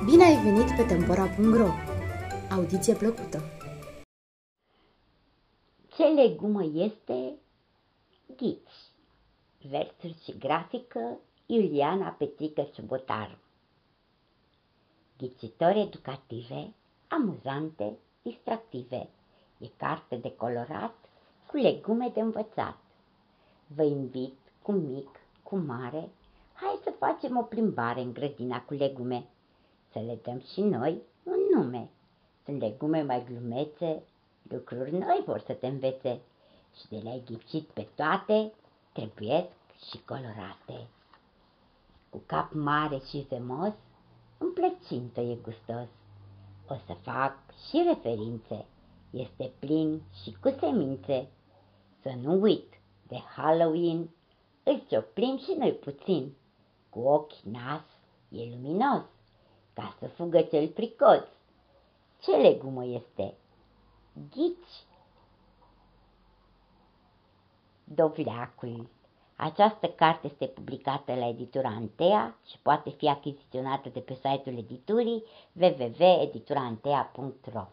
ai venit pe Tempora.ro! Audiție plăcută! Ce legumă este? Ghiți. Versuri și grafică Iuliana Petrică Subotaru. Ghicitori educative, amuzante, distractive. E carte de colorat cu legume de învățat. Vă invit cu mic, cu mare, hai să facem o plimbare în grădina cu legume, să le dăm și noi un nume. Sunt legume mai glumețe, lucruri noi vor să te învețe și de le-ai ghicit pe toate, trebuie și colorate. Cu cap mare și zemos, în plăcintă e gustos. O să fac și referințe, este plin și cu semințe. Să nu uit de Halloween, îl cioplim și noi puțin. Cu ochi nas e luminos, ca să fugă cel pricoț. Ce legumă este? Ghici? Dovleacul. Această carte este publicată la editura Antea și poate fi achiziționată de pe site-ul editurii www.edituraantea.ro